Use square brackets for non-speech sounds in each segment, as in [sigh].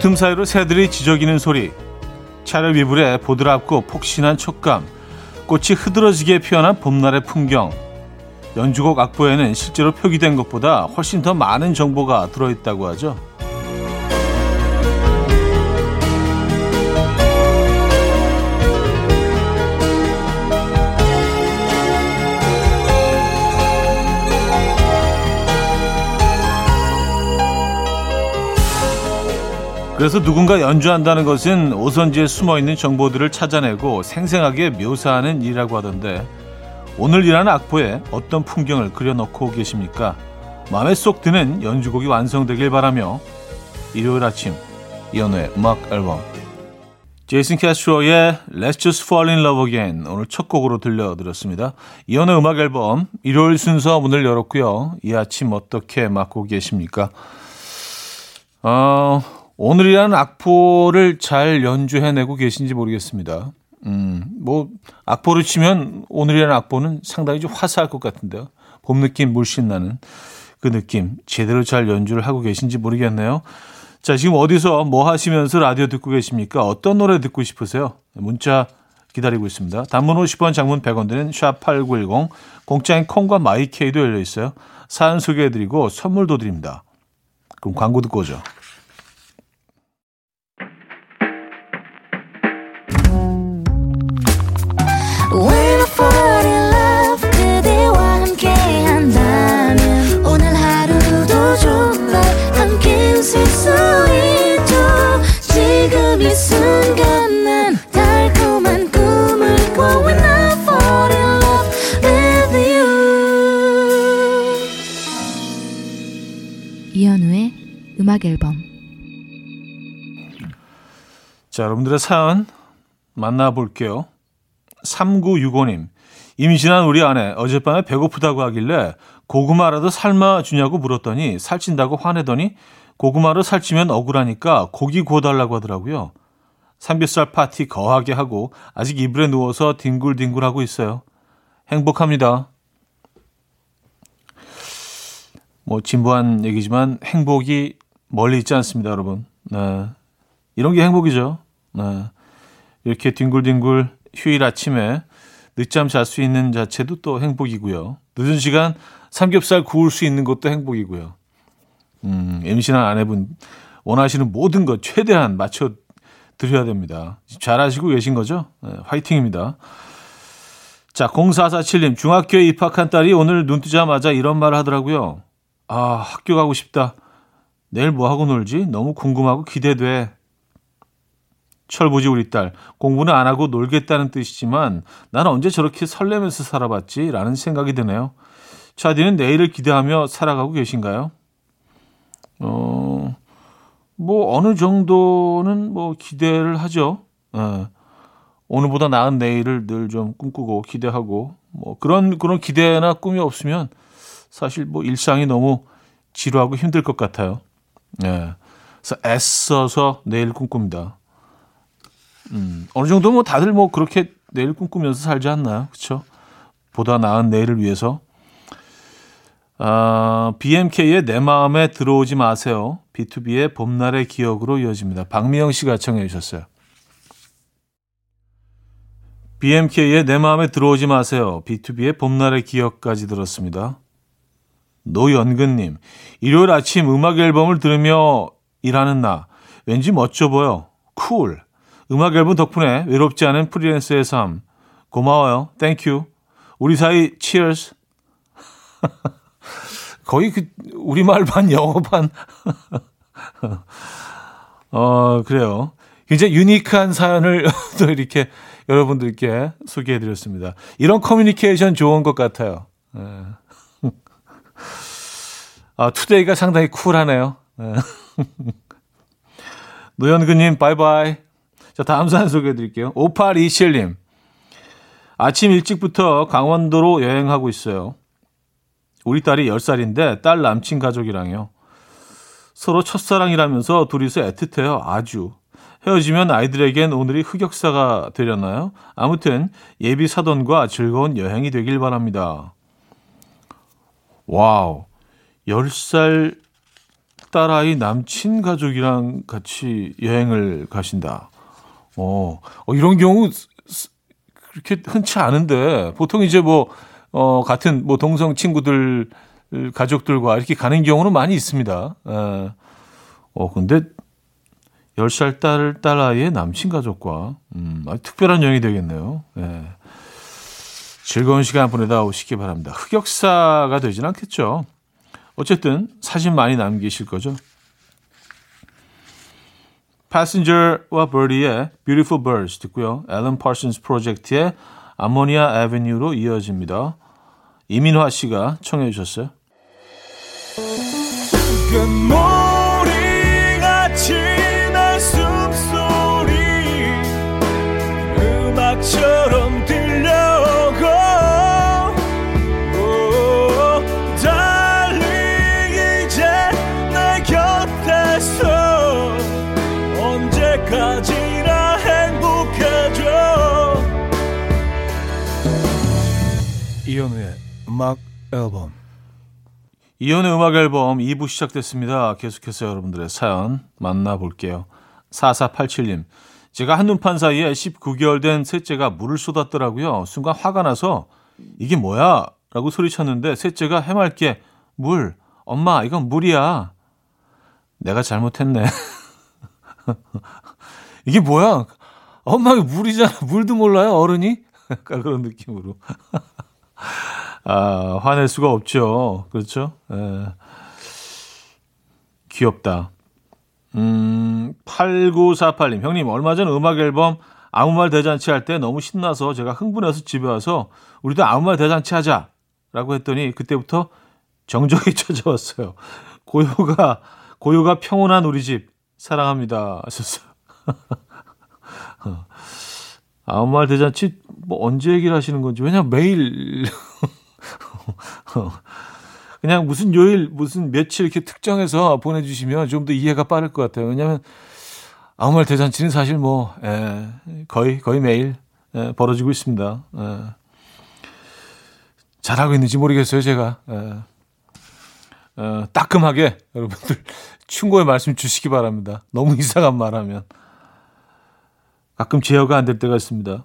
문틈 사이로 새들이 지저귀는 소리, 차를 위불에 보드랍고 폭신한 촉감, 꽃이 흐드러지게 피어난 봄날의 풍경. 연주곡 악보에는 실제로 표기된 것보다 훨씬 더 많은 정보가 들어있다고 하죠. 그래서 누군가 연주한다는 것은 오선지에 숨어 있는 정보들을 찾아내고 생생하게 묘사하는 일이라고 하던데 오늘 일하는 악보에 어떤 풍경을 그려놓고 계십니까? 마음에 쏙 드는 연주곡이 완성되길 바라며 일요일 아침 이연우의 음악 앨범 제이슨 캐스트로의 Let's Just Fall in Love Again 오늘 첫 곡으로 들려드렸습니다. 이연우의 음악 앨범 일요일 순서 문을 열었고요. 이 아침 어떻게 맞고 계십니까? 어... 오늘이라는 악보를 잘 연주해내고 계신지 모르겠습니다. 음, 뭐, 악보를 치면 오늘이라는 악보는 상당히 좀 화사할 것 같은데요. 봄 느낌 물씬 나는 그 느낌 제대로 잘 연주를 하고 계신지 모르겠네요. 자, 지금 어디서 뭐 하시면서 라디오 듣고 계십니까? 어떤 노래 듣고 싶으세요? 문자 기다리고 있습니다. 단문 50원, 장문 100원 드는 샵8910, 공짜인 콩과 마이케이도 열려 있어요. 사연 소개해 드리고 선물도 드립니다. 그럼 광고 듣고 오죠. 음악 앨범 자, 여러분들의 사연 만나볼게요. 3965님. 임신한 우리 아내 어젯밤에 배고프다고 하길래 고구마라도 삶아 주냐고 물었더니 살찐다고 화내더니 고구마로 살찌면 억울하니까 고기 구워달라고 하더라고요. 삼겹살 파티 거하게 하고 아직 이불에 누워서 뒹굴뒹굴 하고 있어요. 행복합니다. 뭐 진부한 얘기지만 행복이 멀리 있지 않습니다, 여러분. 네. 이런 게 행복이죠. 네. 이렇게 뒹굴뒹굴 휴일 아침에 늦잠 잘 수 있는 자체도 또 행복이고요. 늦은 시간 삼겹살 구울 수 있는 것도 행복이고요. 음, 임신한 아내분 원하시는 모든 것 최대한 맞춰 드려야 됩니다. 잘하시고 계신 거죠? 네, 화이팅입니다. 자, 0447님, 중학교에 입학한 딸이 오늘 눈 뜨자마자 이런 말을 하더라고요. 아, 학교 가고 싶다. 내일 뭐 하고 놀지? 너무 궁금하고 기대돼. 철부지 우리 딸. 공부는 안 하고 놀겠다는 뜻이지만 난 언제 저렇게 설레면서 살아봤지? 라는 생각이 드네요. 차디는 내일을 기대하며 살아가고 계신가요? 어, 뭐 어느 정도는 뭐 기대를 하죠. 예. 오늘보다 나은 내일을 늘 좀 꿈꾸고 기대하고 뭐 그런 그런 기대나 꿈이 없으면 사실 뭐 일상이 너무 지루하고 힘들 것 같아요. 예. 그래서 애써서 내일 꿈꿉니다. 음, 어느 정도 뭐 다들 뭐 그렇게 내일 꿈꾸면서 살지 않나요? 그렇죠? 보다 나은 내일을 위해서. 아, BMK의 내 마음에 들어오지 마세요. B2B의 봄날의 기억으로 이어집니다. 박미영 씨가 청해 주셨어요. BMK의 내 마음에 들어오지 마세요. BTOB의 봄날의 기억까지 들었습니다. 노현근님, 일요일 아침 음악 앨범을 들으며 일하는 나, 왠지 멋져 보여. cool. 음악 앨범 덕분에 외롭지 않은 프리랜서의 삶. 고마워요. thank you. 우리 사이 cheers. [laughs] 거의 그 우리말 반 영어 반. [laughs] 어, 그래요. 굉장히 unique한 사연을 [laughs] 또 이렇게 여러분들께 소개해 드렸습니다. 이런 커뮤니케이션 좋은 것 같아요. 네. 아, today가 상당히 쿨하네요. 네. [laughs] 노현근님, bye bye. 자, 다음 사연 소개해 드릴게요. 5827님. 아침 일찍부터 강원도로 여행하고 있어요. 우리 딸이 10살인데 딸 남친 가족이랑요. 서로 첫사랑이라면서 둘이서 애틋해요. 아주. 헤어지면 아이들에겐 오늘이 흑역사가 되려나요? 아무튼 예비 사돈과 즐거운 여행이 되길 바랍니다. wow. 10살 딸아이 남친 가족이랑 같이 여행을 가신다. 어, 어 이런 경우 그렇게 흔치 않은데 보통 이제 뭐 어, 같은 뭐 동성 친구들 가족들과 이렇게 가는 경우는 많이 있습니다. 에. 예. 어 근데 10살 딸, 딸아이의 남친 가족과 음, 아주 특별한 여행이 되겠네요. 예. 즐거운 시간 보내다 오시기 바랍니다. 흑역사가 되진 않겠죠. 어쨌든 사진 많이 남기실 거죠. Passenger와 Birdie의 Beautiful Birds 듣고요. 파슨스 프로젝트의 아모니아 애비뉴로 이어집니다. 이민화 씨가 청해 주셨어요. 앨범 이현우의 음악 앨범 2부 시작됐습니다. 계속해서 여러분들의 사연 만나볼게요. 4487님 제가 한눈판 사이에 19개월 된 셋째가 물을 쏟았더라고요. 순간 화가 나서 이게 뭐야? 라고 소리쳤는데 셋째가 해맑게 물, 엄마 이건 물이야. 내가 잘못했네. [laughs] 이게 뭐야? 엄마 이 물이잖아. 물도 몰라요 어른이? 약간 [laughs] 그런 느낌으로. 아, 화낼 수가 없죠. 그렇죠? 에. 예. 귀엽다. 음, 8948님, 형님, 얼마 전 음악 앨범 아무 말 대잔치 할 때 너무 신나서 제가 흥분해서 집에 와서 우리도 아무 말 대잔치 하자. 라고 했더니 그때부터 정적이 [laughs] 찾아왔어요. 고요가, 고요가 평온한 우리 집 사랑합니다. 하셨어요. [laughs] 아무 말 대잔치 뭐 언제 얘기를 하시는 건지 왜냐면 매일 [laughs] [laughs] 그냥 무슨 요일 무슨 며칠 이렇게 특정해서 보내주시면 좀 더 이해가 빠를 것 같아요. 왜냐하면 아무 말 대잔치는 사실 뭐 예, 거의 거의 매일 예, 벌어지고 있습니다. 예. 잘하고 있는지 모르겠어요 제가 예. 어, 따끔하게 [laughs] 여러분들 충고의 말씀 주시기 바랍니다. 너무 이상한 말하면 가끔 제어가 안 될 때가 있습니다.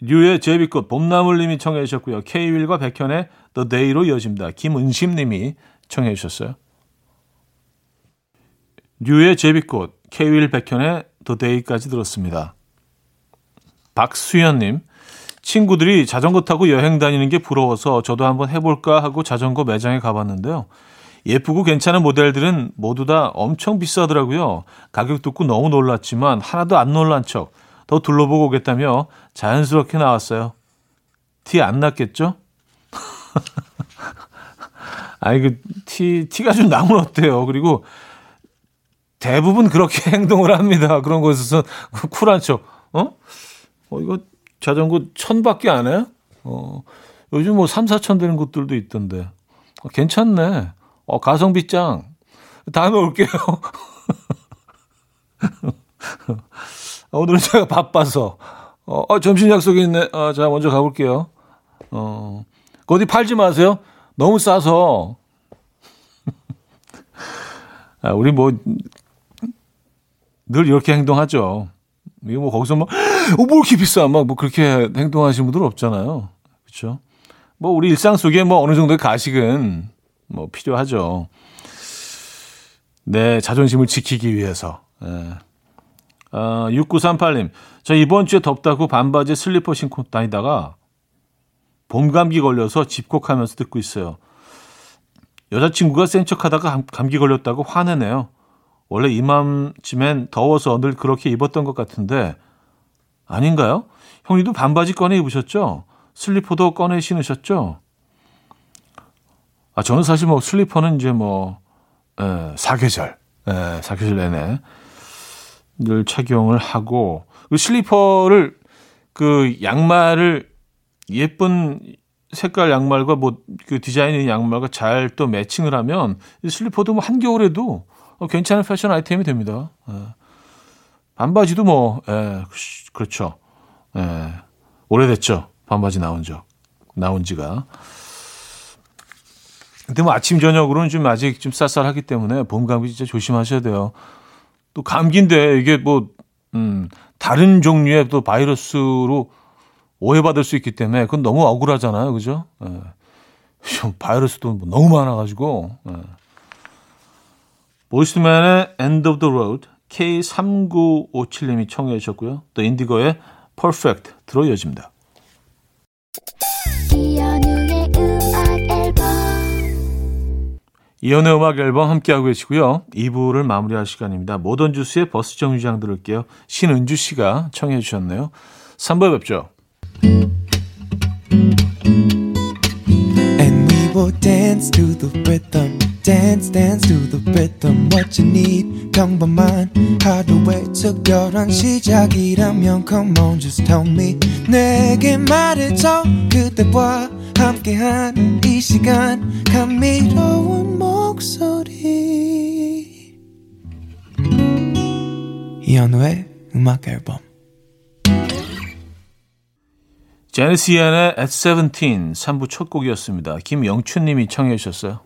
류의 제비꽃 봄나물님이 청해 주셨고요. K-윌과 백현의 The Day로 이어집니다. 김은심님이 청해 주셨어요. 류의 제비꽃, K-윌 백현의 The Day까지 들었습니다. 박수현님, 친구들이 자전거 타고 여행 다니는 게 부러워서 저도 한번 해볼까 하고 자전거 매장에 가봤는데요. 예쁘고 괜찮은 모델들은 모두 다 엄청 비싸더라고요. 가격 듣고 너무 놀랐지만 하나도 안 놀란 척 더 둘러보고 오겠다며 자연스럽게 나왔어요. 티 안 났겠죠? [laughs] 아니, 그, 티, 티가 좀 나면 어때요? 그리고 대부분 그렇게 [laughs] 행동을 합니다. 그런 곳에서 [laughs] 쿨한 척. 어? 어, 이거 자전거 천밖에 안 해? 어, 요즘 뭐 3, 4천 되는 곳들도 있던데. 어, 괜찮네. 어, 가성비 짱. 다음에 올게요. 어, 오늘은 제가 바빠서. 어, 어 점심 약속이 있네. 어, 자, 먼저 가볼게요. 어, 어디 팔지 마세요. 너무 싸서. [laughs] 아, 우리 뭐, 늘 이렇게 행동하죠. 이거 뭐 거기서 막, [gasps] 어, 뭐 이렇게 비싸. 막 뭐 그렇게 행동하시는 분들 없잖아요. 그렇죠? 뭐 우리 일상 속에 뭐 어느 정도의 가식은 뭐 필요하죠. 내 자존심을 지키기 위해서. 예. 어, 6938님, 저 이번 주에 덥다고 반바지 슬리퍼 신고 다니다가 봄 감기 걸려서 집콕하면서 듣고 있어요. 여자친구가 센 척하다가 감기 걸렸다고 화내네요. 원래 이맘쯤엔 더워서 늘 그렇게 입었던 것 같은데 아닌가요? 형님도 반바지 꺼내 입으셨죠? 슬리퍼도 꺼내 신으셨죠? 아 저는 사실 뭐 슬리퍼는 이제 뭐 에, 사계절, 에, 사계절 내내 늘 착용을 하고 그 슬리퍼를 그 양말을 예쁜 색깔 양말과 뭐 그 디자인 있는 양말과 잘 또 매칭을 하면 이 슬리퍼도 뭐 한겨울에도 괜찮은 패션 아이템이 됩니다. 예. 반바지도 뭐 예, 그렇죠. 예. 오래됐죠. 반바지 나온 적 나온 지가 근데 뭐 아침 저녁으로는 좀 아직 좀 쌀쌀하기 때문에 봄 감기 진짜 조심하셔야 돼요. 또 감기인데 이게 뭐 음, 다른 종류의 또 바이러스로 오해받을 수 있기 때문에 그건 너무 억울하잖아요. 그죠? 예. 바이러스도 뭐 너무 많아가지고. 예. 보이스맨의 End of the Road K3957님이 청해 주셨고요. 또 인디고의 Perfect 들어 이어집니다. 이연의 음악 앨범 함께하고 계시고요. 2부를 마무리할 시간입니다. 모던 주스의 버스 정류장 들을게요. 신은주 씨가 청해 주셨네요. 3부에 뵙죠. Dance to the rhythm. dance dance to the rhythm what you need 평범한 하루의 특별한 시작이라면 come on just tell me 내게 말해줘 그대와 함께한 이 시간 감미로운 목소리 이현우의 음악 앨범 제니시안의 At 17 3부 첫 곡이었습니다. 김영춘 님이 청해 주셨어요.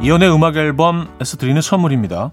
이연의 음악 앨범에서 드리는 선물입니다.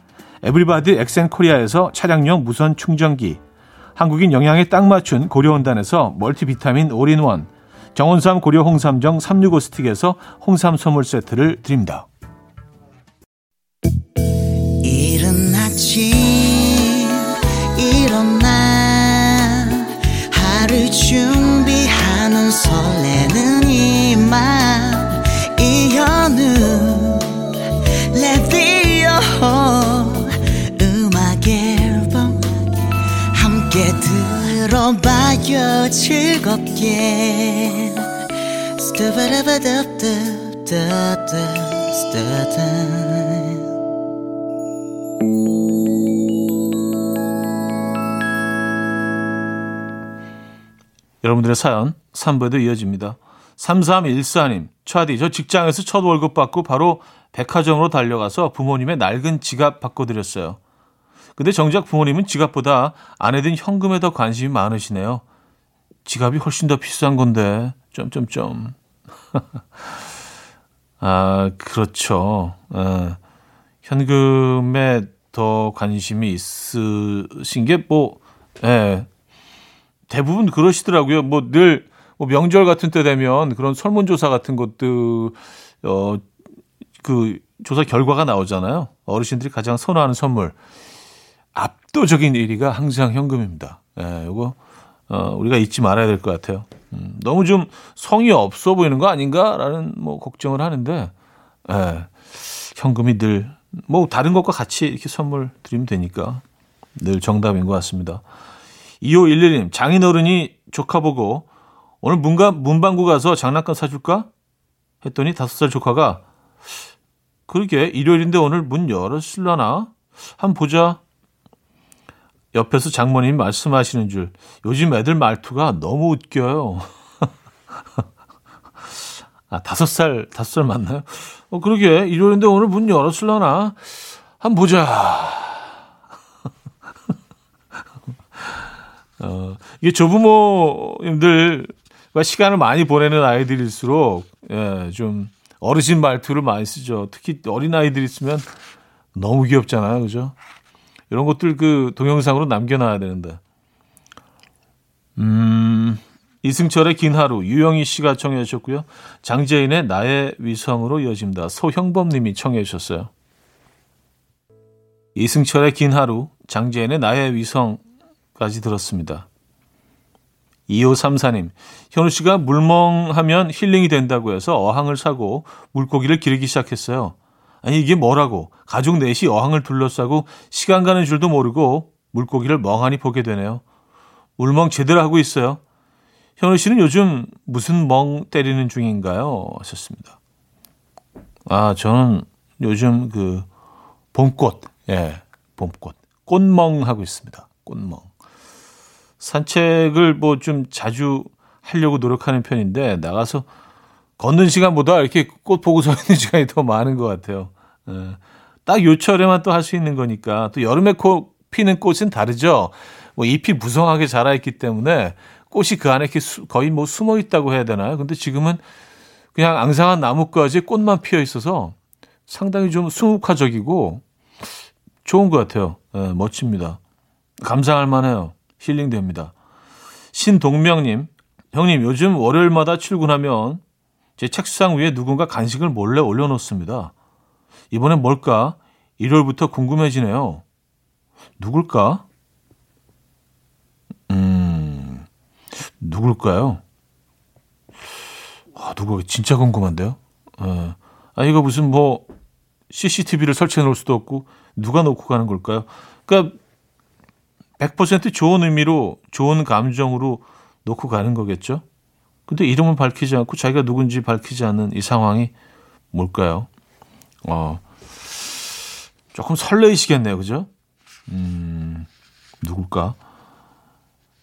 에브리바디 엑센코리아에서 차량용 무선 충전기, 한국인 영양에 딱 맞춘 고려원단에서 멀티비타민 올인원, 정원삼 고려 홍삼정 365 스틱에서 홍삼 선물 세트를 드립니다. 이른 아침 일어나 하루 준비하는 설레는 이맘 이현우 레디오 함께 들어봐요 즐겁게 여러분들의 사연 3부에도 이어집니다. 3314님, 차디, 저 직장에서 첫 월급 받고 바로 백화점으로 달려가서 부모님의 낡은 지갑 바꿔드렸어요. 근데 정작 부모님은 지갑보다 아내 든 현금에 더 관심이 많으시네요. 지갑이 훨씬 더 비싼 건데, 점점점. [laughs] 아, 그렇죠. 아, 현금에 더 관심이 있으신 게 뭐, 예, 대부분 그러시더라고요. 뭐 늘, 뭐 명절 같은 때 되면 그런 설문조사 같은 것들, 어, 그 조사 결과가 나오잖아요. 어르신들이 가장 선호하는 선물. 압도적인 1위가 항상 현금입니다. 예, 요거, 어, 우리가 잊지 말아야 될 것 같아요. 음, 너무 좀 성의 없어 보이는 거 아닌가라는 뭐 걱정을 하는데, 예, 현금이 늘, 뭐 다른 것과 같이 이렇게 선물 드리면 되니까 늘 정답인 것 같습니다. 2511님, 장인어른이 조카 보고 오늘 문가, 문방구 가서 장난감 사줄까? 했더니 다섯 살 조카가 그러게 일요일인데 오늘 문 열었을라나? 한번 보자. 옆에서 장모님이 말씀하시는 줄 요즘 애들 말투가 너무 웃겨요. [laughs] 아, 다섯 살, 다섯 살 맞나요? 어, 그러게. 일요일인데 오늘 문 열었을라나? 한번 보자. [laughs] 어, 이게 조부모님들과 시간을 많이 보내는 아이들일수록, 예, 좀 어르신 말투를 많이 쓰죠. 특히 어린 아이들 있으면 너무 귀엽잖아요. 그죠? 이런 것들 그 동영상으로 남겨놔야 되는데. 음, 이승철의 긴 하루, 유영희 씨가 청해 주셨고요. 장재인의 나의 위성으로 이어집니다. 소형범 님이 청해 주셨어요. 이승철의 긴 하루, 장재인의 나의 위성까지 들었습니다. 2534님, 현우 씨가 물멍하면 힐링이 된다고 해서 어항을 사고 물고기를 기르기 시작했어요. 아니, 이게 뭐라고? 가족 넷이 어항을 둘러싸고 시간 가는 줄도 모르고 물고기를 멍하니 보게 되네요. 물멍 제대로 하고 있어요. 현우 씨는 요즘 무슨 멍 때리는 중인가요? 하셨습니다. 아, 저는 요즘 그 봄꽃, 예, 봄꽃. 꽃멍 하고 있습니다. 꽃멍. 산책을 뭐 좀 자주 하려고 노력하는 편인데 나가서 걷는 시간보다 이렇게 꽃 보고 서 있는 시간이 더 많은 것 같아요. 예. 딱 요철에만 또 할 수 있는 거니까 또 여름에 코, 피는 꽃은 다르죠. 뭐 잎이 무성하게 자라있기 때문에 꽃이 그 안에 이렇게 수, 거의 뭐 숨어 있다고 해야 되나요? 근데 지금은 그냥 앙상한 나뭇가지에 꽃만 피어 있어서 상당히 좀 수묵화적이고 좋은 것 같아요. 예, 멋집니다. 감상할 만해요. 힐링됩니다. 신동명님, 형님, 요즘 월요일마다 출근하면 제 책상 위에 누군가 간식을 몰래 올려놓습니다. 이번엔 뭘까? 일요일부터 궁금해지네요. 누굴까? 음, 누굴까요? 아, 누구, 진짜 궁금한데요? 어. 아, 이거 무슨 뭐, CCTV를 설치해 놓을 수도 없고, 누가 놓고 가는 걸까요? 그러니까, 100% 좋은 의미로, 좋은 감정으로 놓고 가는 거겠죠? 근데 이름을 밝히지 않고 자기가 누군지 밝히지 않는 이 상황이 뭘까요? 어, 조금 설레이시겠네요. 그죠? 음, 누굴까?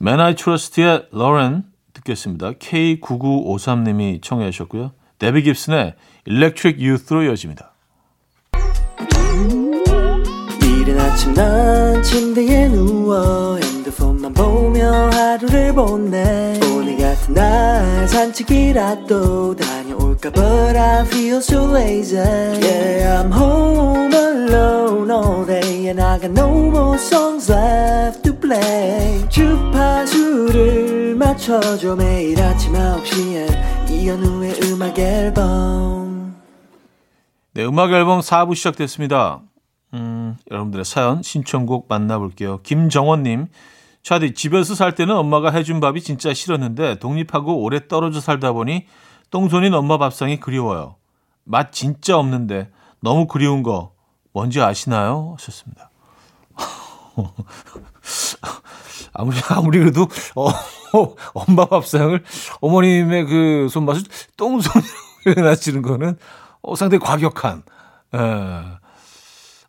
Man I Trust의 Lauren 듣겠습니다. K9953님이 청해 주셨고요. 데비 깁슨의 Electric Youth로 이어집니다. 이른 아침 난 침대에 누워 핸드폰만 보며 하루를 보내. 오늘 같은 날 산책이라도 다녀올까 But I feel so lazy. Yeah I'm home alone all day And I got no more songs left to play. 주파수를 맞춰줘 매일 아침 9시에 이현우의 음악 앨범. 네 음악 앨범 4부 시작됐습니다. 음, 여러분들의 사연 신청곡 만나볼게요. 김정원님 차디 집에서 살 때는 엄마가 해준 밥이 진짜 싫었는데 독립하고 오래 떨어져 살다 보니 똥손인 엄마 밥상이 그리워요. 맛 진짜 없는데 너무 그리운 거 뭔지 아시나요? 하셨습니다. [laughs] 아무리 아무리 그래도 어, [laughs] 엄마 밥상을 어머님의 그 손맛을 똥손으로 해놨지는 거는 어, 상당히 과격한. 에. 아,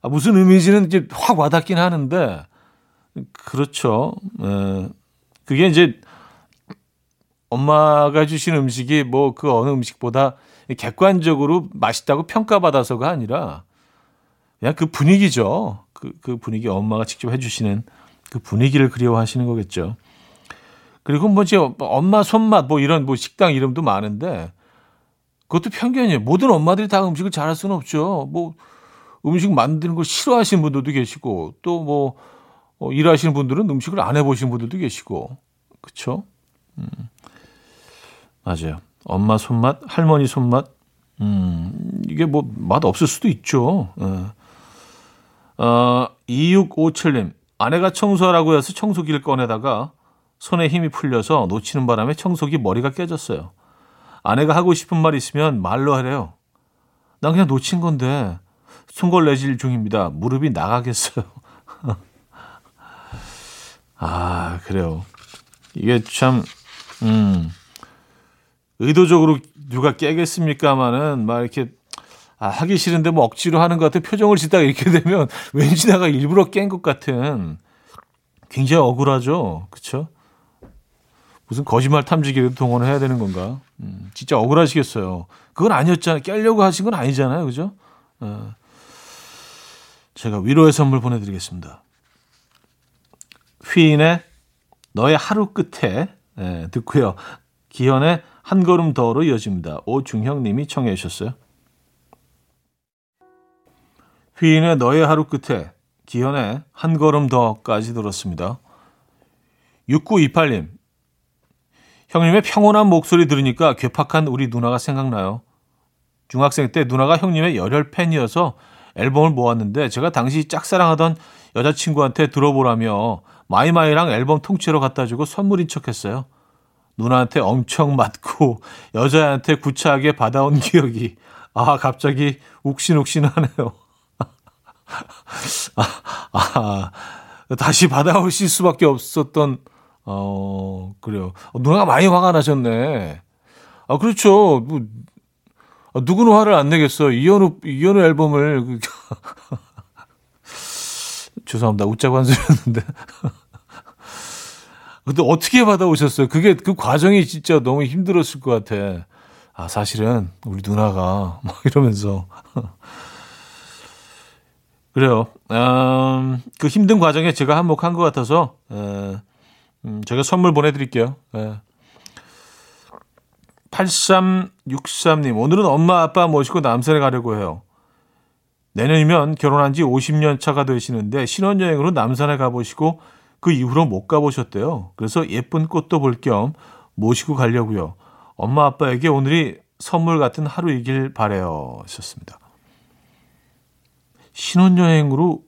무슨 의미인지는 이제 확 와닿긴 하는데 그렇죠. 에, 그게 이제 엄마가 주신 음식이 뭐 그 어느 음식보다 객관적으로 맛있다고 평가받아서가 아니라 그냥 그 분위기죠. 그, 그 분위기 엄마가 직접 해주시는 그 분위기를 그리워하시는 거겠죠. 그리고 뭐 이제 엄마 손맛 뭐 이런 뭐 식당 이름도 많은데 그것도 편견이에요. 모든 엄마들이 다 음식을 잘할 수는 없죠. 뭐 음식 만드는 걸 싫어하시는 분들도 계시고 또뭐 어, 일하시는 분들은 음식을 안 해보신 분들도 계시고, 그쵸? 음, 맞아요. 엄마 손맛, 할머니 손맛, 음, 이게 뭐, 맛 없을 수도 있죠. 예. 어, 2657님, 아내가 청소하라고 해서 청소기를 꺼내다가 손에 힘이 풀려서 놓치는 바람에 청소기 머리가 깨졌어요. 아내가 하고 싶은 말 있으면 말로 하래요. 난 그냥 놓친 건데, 손걸레질 중입니다. 무릎이 나가겠어요. [laughs] 아, 그래요. 이게 참, 음, 의도적으로 누가 깨겠습니까마는 막 이렇게 아, 하기 싫은데 뭐 억지로 하는 것 같은 표정을 짓다가 이렇게 [laughs] 되면 왠지 내가 일부러 깬 것 같은 굉장히 억울하죠. 그쵸? 무슨 거짓말 탐지기를 동원을 해야 되는 건가? 음, 진짜 억울하시겠어요. 그건 아니었잖아요. 깨려고 하신 건 아니잖아요. 그죠? 어, 제가 위로의 선물 보내드리겠습니다. 휘인의 너의 하루 끝에 예, 듣고요. 기현의 한 걸음 더로 이어집니다. 오중형 님이 청해 주셨어요. 휘인의 너의 하루 끝에 기현의 한 걸음 더까지 들었습니다. 6928님. 형님의 평온한 목소리 들으니까 괴팍한 우리 누나가 생각나요. 중학생 때 누나가 형님의 열혈 팬이어서 앨범을 모았는데 제가 당시 짝사랑하던 여자친구한테 들어보라며 마이마이랑 앨범 통째로 갖다 주고 선물인 척 했어요. 누나한테 엄청 맞고 여자한테 구차하게 받아온 기억이 아 갑자기 욱신욱신하네요. [laughs] 아, 아, 다시 받아오실 수밖에 없었던 어 그래요. 누나가 많이 화가 나셨네. 아 그렇죠. 뭐 아, 누구는 화를 안 내겠어. 이현우 이현우 앨범을 그 [laughs] 죄송합니다. 웃자고 한 소리였는데. [laughs] 근데 어떻게 받아오셨어요? 그게 그 과정이 진짜 너무 힘들었을 것 같아. 아 사실은 우리 누나가 막 이러면서 [laughs] 그래요. 음, 그 힘든 과정에 제가 한몫한 것 같아서 에, 음, 제가 선물 보내드릴게요. 에. 8363님, 오늘은 엄마 아빠 모시고 남산에 가려고 해요. 내년이면 결혼한 지 50년 차가 되시는데 신혼여행으로 남산에 가보시고 그 이후로 못 가보셨대요. 그래서 예쁜 꽃도 볼 겸 모시고 가려고요. 엄마 아빠에게 오늘이 선물 같은 하루이길 바래요. 하셨습니다. 신혼여행으로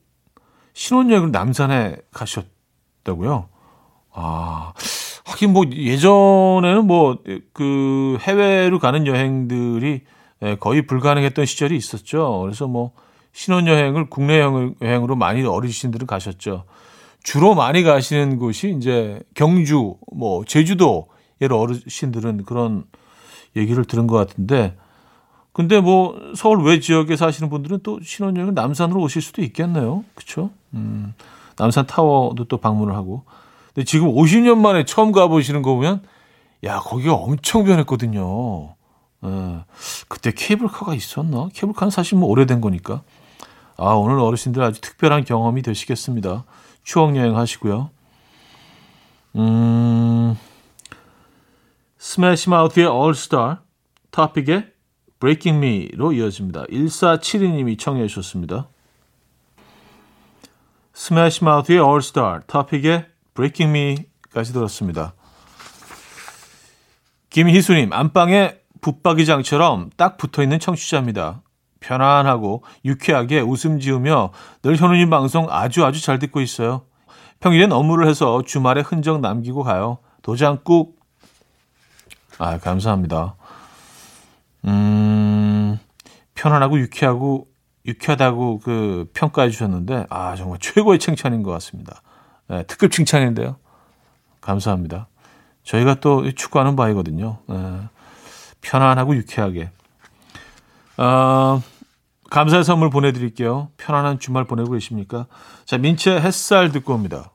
신혼여행으로 남산에 가셨다고요? 아, 하긴 뭐 예전에는 뭐 그 해외로 가는 여행들이 예, 거의 불가능했던 시절이 있었죠. 그래서 뭐 신혼여행을 국내 여행으로 많이 어르신들은 가셨죠. 주로 많이 가시는 곳이 이제 경주, 뭐 제주도 예로 어르신들은 그런 얘기를 들은 것 같은데 근데 뭐 서울 외 지역에 사시는 분들은 또 신혼여행을 남산으로 오실 수도 있겠네요. 그렇죠? 음, 남산 타워도 또 방문을 하고. 근데 지금 50년 만에 처음 가 보시는 거 보면 야 거기가 엄청 변했거든요. 예, 그때 케이블카가 있었나? 케이블카는 사실 뭐 오래된 거니까. 아 오늘 어르신들 아주 특별한 경험이 되시겠습니다. 추억 여행 하시고요. 음, 스매시 마우트의 Star, 토픽의 Breaking Me로 이어집니다. 1472님이 청해 주셨습니다. 스매시 마우트의 Star, 토픽의 Breaking Me까지 들었습니다. 김희수님, 안방에 붙박이장처럼 딱 붙어 있는 청취자입니다. 편안하고 유쾌하게 웃음 지으며 늘 현우님 방송 아주 아주 잘 듣고 있어요. 평일엔 업무를 해서 주말에 흔적 남기고 가요. 도장국. 아, 감사합니다. 음, 편안하고 유쾌하고, 유쾌하다고 그 평가해 주셨는데, 아, 정말 최고의 칭찬인 것 같습니다. 네, 특급 칭찬인데요. 감사합니다. 저희가 또 축구하는 바이거든요. 네, 편안하고 유쾌하게. 어, 감사의 선물 보내드릴게요. 편안한 주말 보내고 계십니까? 자, 민채 햇살 듣고 옵니다.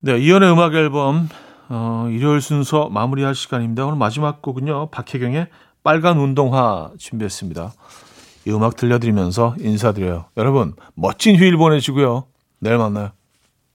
네, 이연의 음악 앨범 어, 일요일 순서 마무리할 시간입니다. 오늘 마지막 곡은요. 박혜경의 빨간 운동화 준비했습니다. 이 음악 들려드리면서 인사드려요. 여러분 멋진 휴일 보내시고요. 내일 만나요.